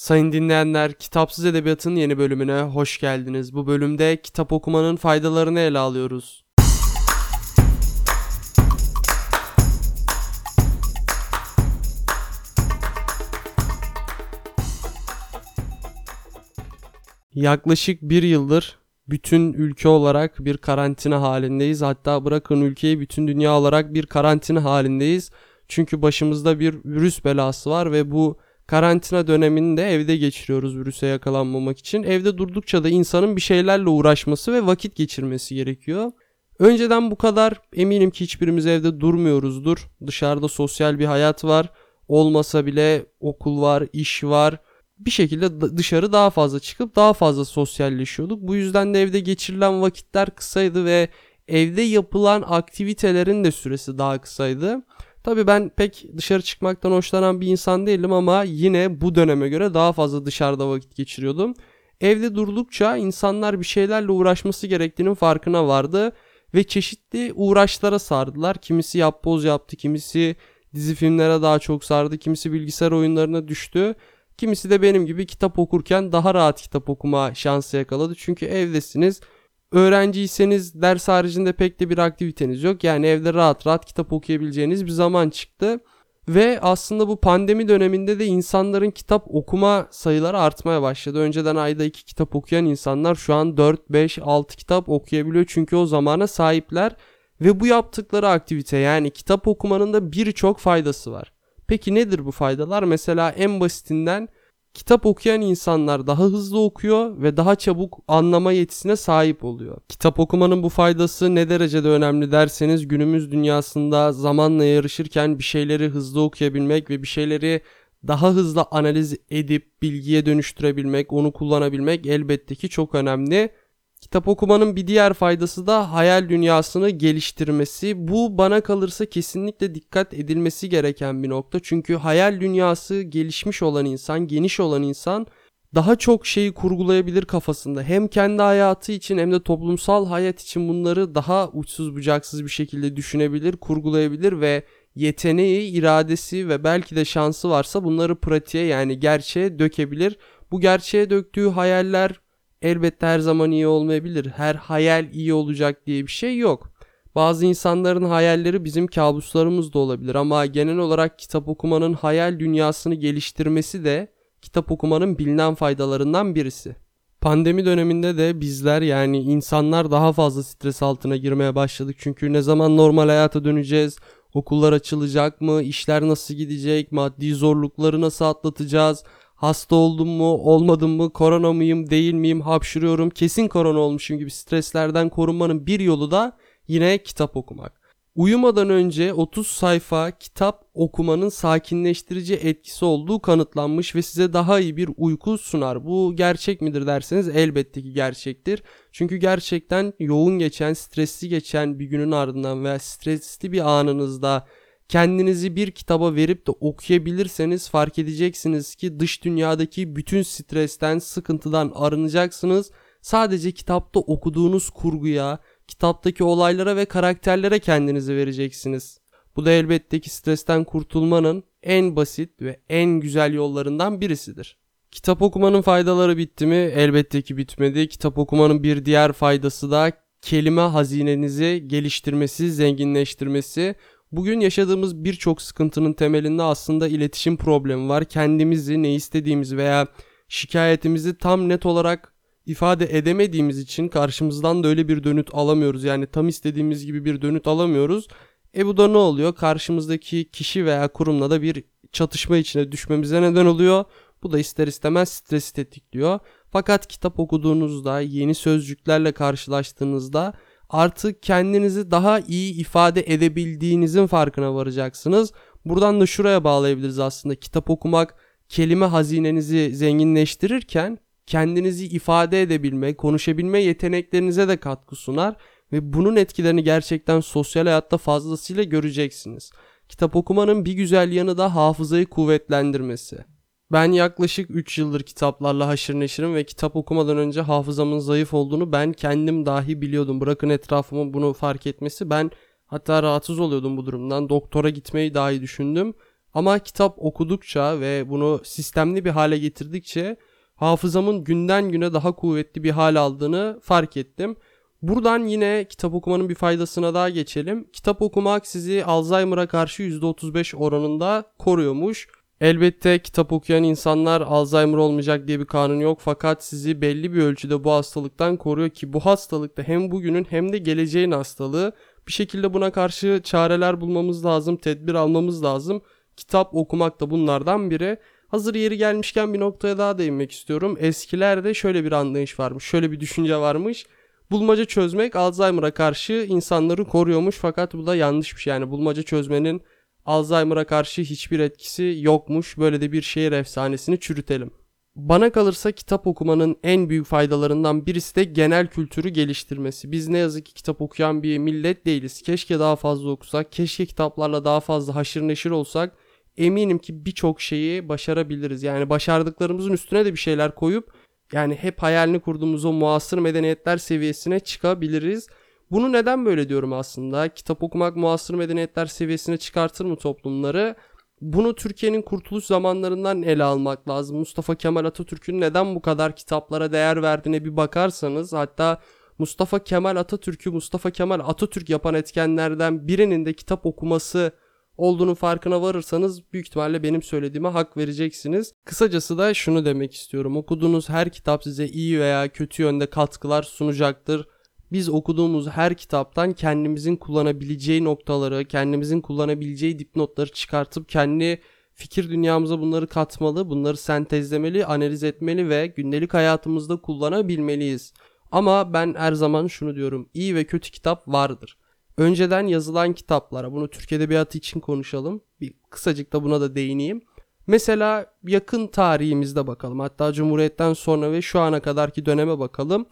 Sayın dinleyenler, Kitapsız Edebiyat'ın yeni bölümüne hoş geldiniz. Bu bölümde kitap okumanın faydalarını ele alıyoruz. Yaklaşık bir yıldır bütün ülke olarak bir karantina halindeyiz. Hatta bırakın ülkeyi bütün dünya olarak bir karantina halindeyiz. Çünkü başımızda bir virüs belası var ve bu karantina dönemini de evde geçiriyoruz virüse yakalanmamak için. Evde durdukça da insanın bir şeylerle uğraşması ve vakit geçirmesi gerekiyor. Önceden bu kadar eminim ki hiçbirimiz evde durmuyoruzdur. Dışarıda sosyal bir hayat var. Olmasa bile okul var, iş var. Bir şekilde dışarı daha fazla çıkıp daha fazla sosyalleşiyorduk. Bu yüzden de evde geçirilen vakitler kısaydı ve evde yapılan aktivitelerin de süresi daha kısaydı. Tabii ben pek dışarı çıkmaktan hoşlanan bir insan değilim ama yine bu döneme göre daha fazla dışarıda vakit geçiriyordum. Evde durdukça insanlar bir şeylerle uğraşması gerektiğinin farkına vardı ve çeşitli uğraşlara sardılar. Kimisi yapboz yaptı, kimisi dizi filmlere daha çok sardı, kimisi bilgisayar oyunlarına düştü. Kimisi de benim gibi kitap okurken daha rahat kitap okuma şansı yakaladı. Çünkü evdesiniz öğrenciyseniz ders haricinde pek de bir aktiviteniz yok. Yani evde rahat rahat kitap okuyabileceğiniz bir zaman çıktı. Ve aslında bu pandemi döneminde de insanların kitap okuma sayıları artmaya başladı. Önceden ayda 2 kitap okuyan insanlar şu an 4, 5, 6 kitap okuyabiliyor. Çünkü o zamana sahipler. Ve bu yaptıkları aktivite yani kitap okumanın da birçok faydası var. Peki nedir bu faydalar? Mesela en basitinden Kitap okuyan insanlar daha hızlı okuyor ve daha çabuk anlama yetisine sahip oluyor. Kitap okumanın bu faydası ne derecede önemli derseniz günümüz dünyasında zamanla yarışırken bir şeyleri hızlı okuyabilmek ve bir şeyleri daha hızlı analiz edip bilgiye dönüştürebilmek, onu kullanabilmek elbette ki çok önemli. Kitap okumanın bir diğer faydası da hayal dünyasını geliştirmesi. Bu bana kalırsa kesinlikle dikkat edilmesi gereken bir nokta. Çünkü hayal dünyası gelişmiş olan insan, geniş olan insan daha çok şeyi kurgulayabilir kafasında. Hem kendi hayatı için hem de toplumsal hayat için bunları daha uçsuz bucaksız bir şekilde düşünebilir, kurgulayabilir ve yeteneği, iradesi ve belki de şansı varsa bunları pratiğe yani gerçeğe dökebilir. Bu gerçeğe döktüğü hayaller elbette her zaman iyi olmayabilir. Her hayal iyi olacak diye bir şey yok. Bazı insanların hayalleri bizim kabuslarımız da olabilir ama genel olarak kitap okumanın hayal dünyasını geliştirmesi de kitap okumanın bilinen faydalarından birisi. Pandemi döneminde de bizler yani insanlar daha fazla stres altına girmeye başladık. Çünkü ne zaman normal hayata döneceğiz? Okullar açılacak mı? İşler nasıl gidecek? Maddi zorlukları nasıl atlatacağız? Hasta oldum mu, olmadım mı, korona mıyım, değil miyim, hapşırıyorum, kesin korona olmuşum gibi streslerden korunmanın bir yolu da yine kitap okumak. Uyumadan önce 30 sayfa kitap okumanın sakinleştirici etkisi olduğu kanıtlanmış ve size daha iyi bir uyku sunar. Bu gerçek midir derseniz elbette ki gerçektir. Çünkü gerçekten yoğun geçen, stresli geçen bir günün ardından veya stresli bir anınızda kendinizi bir kitaba verip de okuyabilirseniz fark edeceksiniz ki dış dünyadaki bütün stresten, sıkıntıdan arınacaksınız. Sadece kitapta okuduğunuz kurguya, kitaptaki olaylara ve karakterlere kendinizi vereceksiniz. Bu da elbette ki stresten kurtulmanın en basit ve en güzel yollarından birisidir. Kitap okumanın faydaları bitti mi? Elbette ki bitmedi. Kitap okumanın bir diğer faydası da kelime hazinenizi geliştirmesi, zenginleştirmesi. Bugün yaşadığımız birçok sıkıntının temelinde aslında iletişim problemi var. Kendimizi, ne istediğimizi veya şikayetimizi tam net olarak ifade edemediğimiz için karşımızdan da öyle bir dönüt alamıyoruz. Yani tam istediğimiz gibi bir dönüt alamıyoruz. E bu da ne oluyor? Karşımızdaki kişi veya kurumla da bir çatışma içine düşmemize neden oluyor. Bu da ister istemez stresi tetikliyor. Fakat kitap okuduğunuzda, yeni sözcüklerle karşılaştığınızda artık kendinizi daha iyi ifade edebildiğinizin farkına varacaksınız. Buradan da şuraya bağlayabiliriz aslında. Kitap okumak kelime hazinenizi zenginleştirirken kendinizi ifade edebilme, konuşabilme yeteneklerinize de katkı sunar ve bunun etkilerini gerçekten sosyal hayatta fazlasıyla göreceksiniz. Kitap okumanın bir güzel yanı da hafızayı kuvvetlendirmesi. Ben yaklaşık 3 yıldır kitaplarla haşır neşirim ve kitap okumadan önce hafızamın zayıf olduğunu ben kendim dahi biliyordum. Bırakın etrafımın bunu fark etmesi ben hatta rahatsız oluyordum bu durumdan. Doktora gitmeyi dahi düşündüm. Ama kitap okudukça ve bunu sistemli bir hale getirdikçe hafızamın günden güne daha kuvvetli bir hal aldığını fark ettim. Buradan yine kitap okumanın bir faydasına daha geçelim. Kitap okumak sizi Alzheimer'a karşı %35 oranında koruyormuş. Elbette kitap okuyan insanlar Alzheimer olmayacak diye bir kanun yok fakat sizi belli bir ölçüde bu hastalıktan koruyor ki bu hastalıkta hem bugünün hem de geleceğin hastalığı. Bir şekilde buna karşı çareler bulmamız lazım, tedbir almamız lazım. Kitap okumak da bunlardan biri. Hazır yeri gelmişken bir noktaya daha değinmek istiyorum. Eskilerde şöyle bir anlayış varmış, şöyle bir düşünce varmış. Bulmaca çözmek Alzheimer'a karşı insanları koruyormuş fakat bu da yanlış bir şey. Yani bulmaca çözmenin Alzheimer'a karşı hiçbir etkisi yokmuş. Böyle de bir şehir efsanesini çürütelim. Bana kalırsa kitap okumanın en büyük faydalarından birisi de genel kültürü geliştirmesi. Biz ne yazık ki kitap okuyan bir millet değiliz. Keşke daha fazla okusak, keşke kitaplarla daha fazla haşır neşir olsak. Eminim ki birçok şeyi başarabiliriz. Yani başardıklarımızın üstüne de bir şeyler koyup yani hep hayalini kurduğumuz o muasır medeniyetler seviyesine çıkabiliriz. Bunu neden böyle diyorum aslında? Kitap okumak muasır medeniyetler seviyesine çıkartır mı toplumları? Bunu Türkiye'nin kurtuluş zamanlarından ele almak lazım. Mustafa Kemal Atatürk'ün neden bu kadar kitaplara değer verdiğine bir bakarsanız hatta Mustafa Kemal Atatürk'ü Mustafa Kemal Atatürk yapan etkenlerden birinin de kitap okuması olduğunun farkına varırsanız büyük ihtimalle benim söylediğime hak vereceksiniz. Kısacası da şunu demek istiyorum. Okuduğunuz her kitap size iyi veya kötü yönde katkılar sunacaktır. Biz okuduğumuz her kitaptan kendimizin kullanabileceği noktaları, kendimizin kullanabileceği dipnotları çıkartıp kendi fikir dünyamıza bunları katmalı, bunları sentezlemeli, analiz etmeli ve gündelik hayatımızda kullanabilmeliyiz. Ama ben her zaman şunu diyorum. iyi ve kötü kitap vardır önceden yazılan kitaplara bunu Türk Edebiyatı için konuşalım. Bir kısacık da buna da değineyim. Mesela yakın tarihimizde bakalım. Hatta Cumhuriyet'ten sonra ve şu ana kadarki döneme bakalım.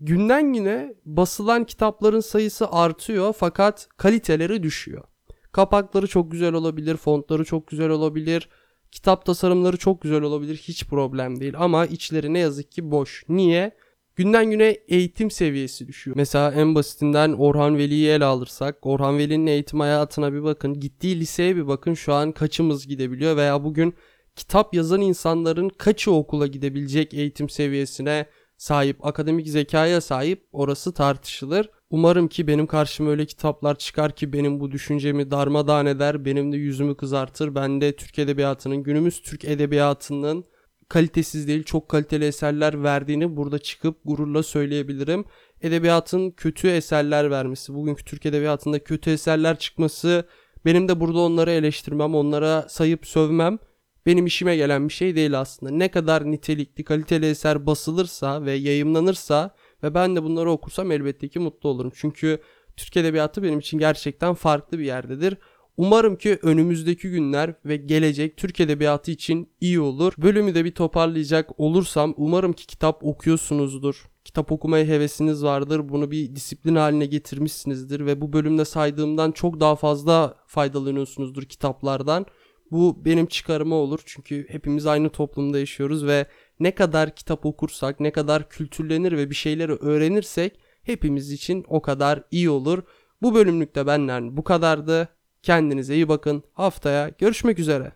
Günden güne basılan kitapların sayısı artıyor fakat kaliteleri düşüyor. Kapakları çok güzel olabilir, fontları çok güzel olabilir, kitap tasarımları çok güzel olabilir hiç problem değil ama içleri ne yazık ki boş. Niye? günden güne eğitim seviyesi düşüyor. Mesela en basitinden Orhan Veli'yi ele alırsak Orhan Veli'nin eğitim hayatına bir bakın. Gittiği liseye bir bakın şu an kaçımız gidebiliyor veya bugün kitap yazan insanların kaçı okula gidebilecek eğitim seviyesine sahip, akademik zekaya sahip orası tartışılır. Umarım ki benim karşıma öyle kitaplar çıkar ki benim bu düşüncemi darmadağın eder, benim de yüzümü kızartır. Ben de Türk Edebiyatı'nın, günümüz Türk Edebiyatı'nın kalitesiz değil çok kaliteli eserler verdiğini burada çıkıp gururla söyleyebilirim. Edebiyatın kötü eserler vermesi, bugünkü Türk Edebiyatı'nda kötü eserler çıkması benim de burada onları eleştirmem, onlara sayıp sövmem benim işime gelen bir şey değil aslında. Ne kadar nitelikli, kaliteli eser basılırsa ve yayımlanırsa ve ben de bunları okursam elbette ki mutlu olurum. Çünkü Türk Edebiyatı benim için gerçekten farklı bir yerdedir. Umarım ki önümüzdeki günler ve gelecek Türk Edebiyatı için iyi olur. Bölümü de bir toparlayacak olursam umarım ki kitap okuyorsunuzdur. Kitap okumaya hevesiniz vardır. Bunu bir disiplin haline getirmişsinizdir ve bu bölümde saydığımdan çok daha fazla faydalanıyorsunuzdur kitaplardan. Bu benim çıkarıma olur çünkü hepimiz aynı toplumda yaşıyoruz ve ne kadar kitap okursak, ne kadar kültürlenir ve bir şeyleri öğrenirsek hepimiz için o kadar iyi olur. Bu bölümlükte benden bu kadardı. Kendinize iyi bakın. Haftaya görüşmek üzere.